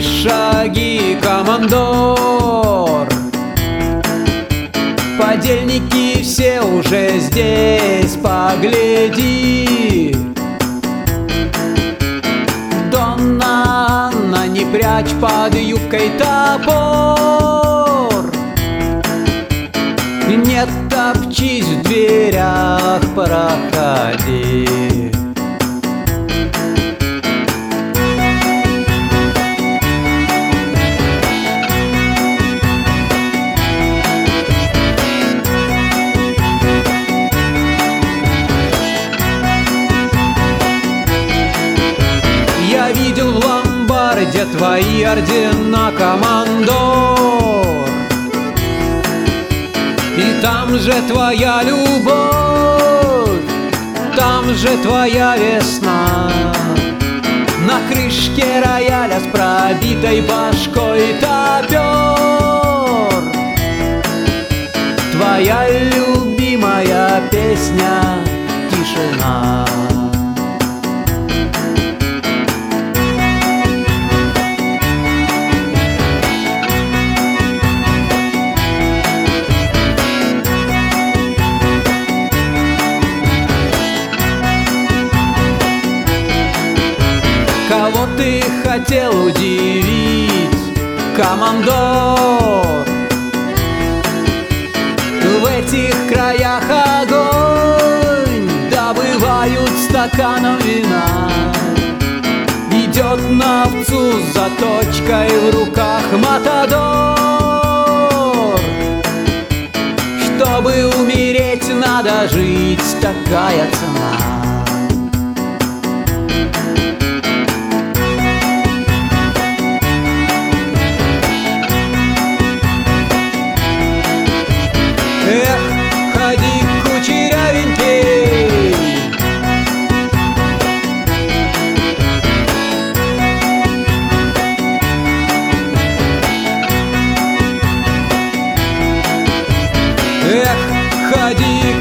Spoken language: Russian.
шаги, командор. Подельники все уже здесь, погляди. Донна Анна, не прячь под юбкой топор. Не топчись в дверях, проходи ломбарде твои ордена, командор И там же твоя любовь, там же твоя весна. На крышке рояля с пробитой башкой топер хотел удивить, командор? В этих краях огонь добывают стаканом вина. Идет на овцу с заточкой в руках Матадор. Чтобы умереть, надо жить, такая цена. idea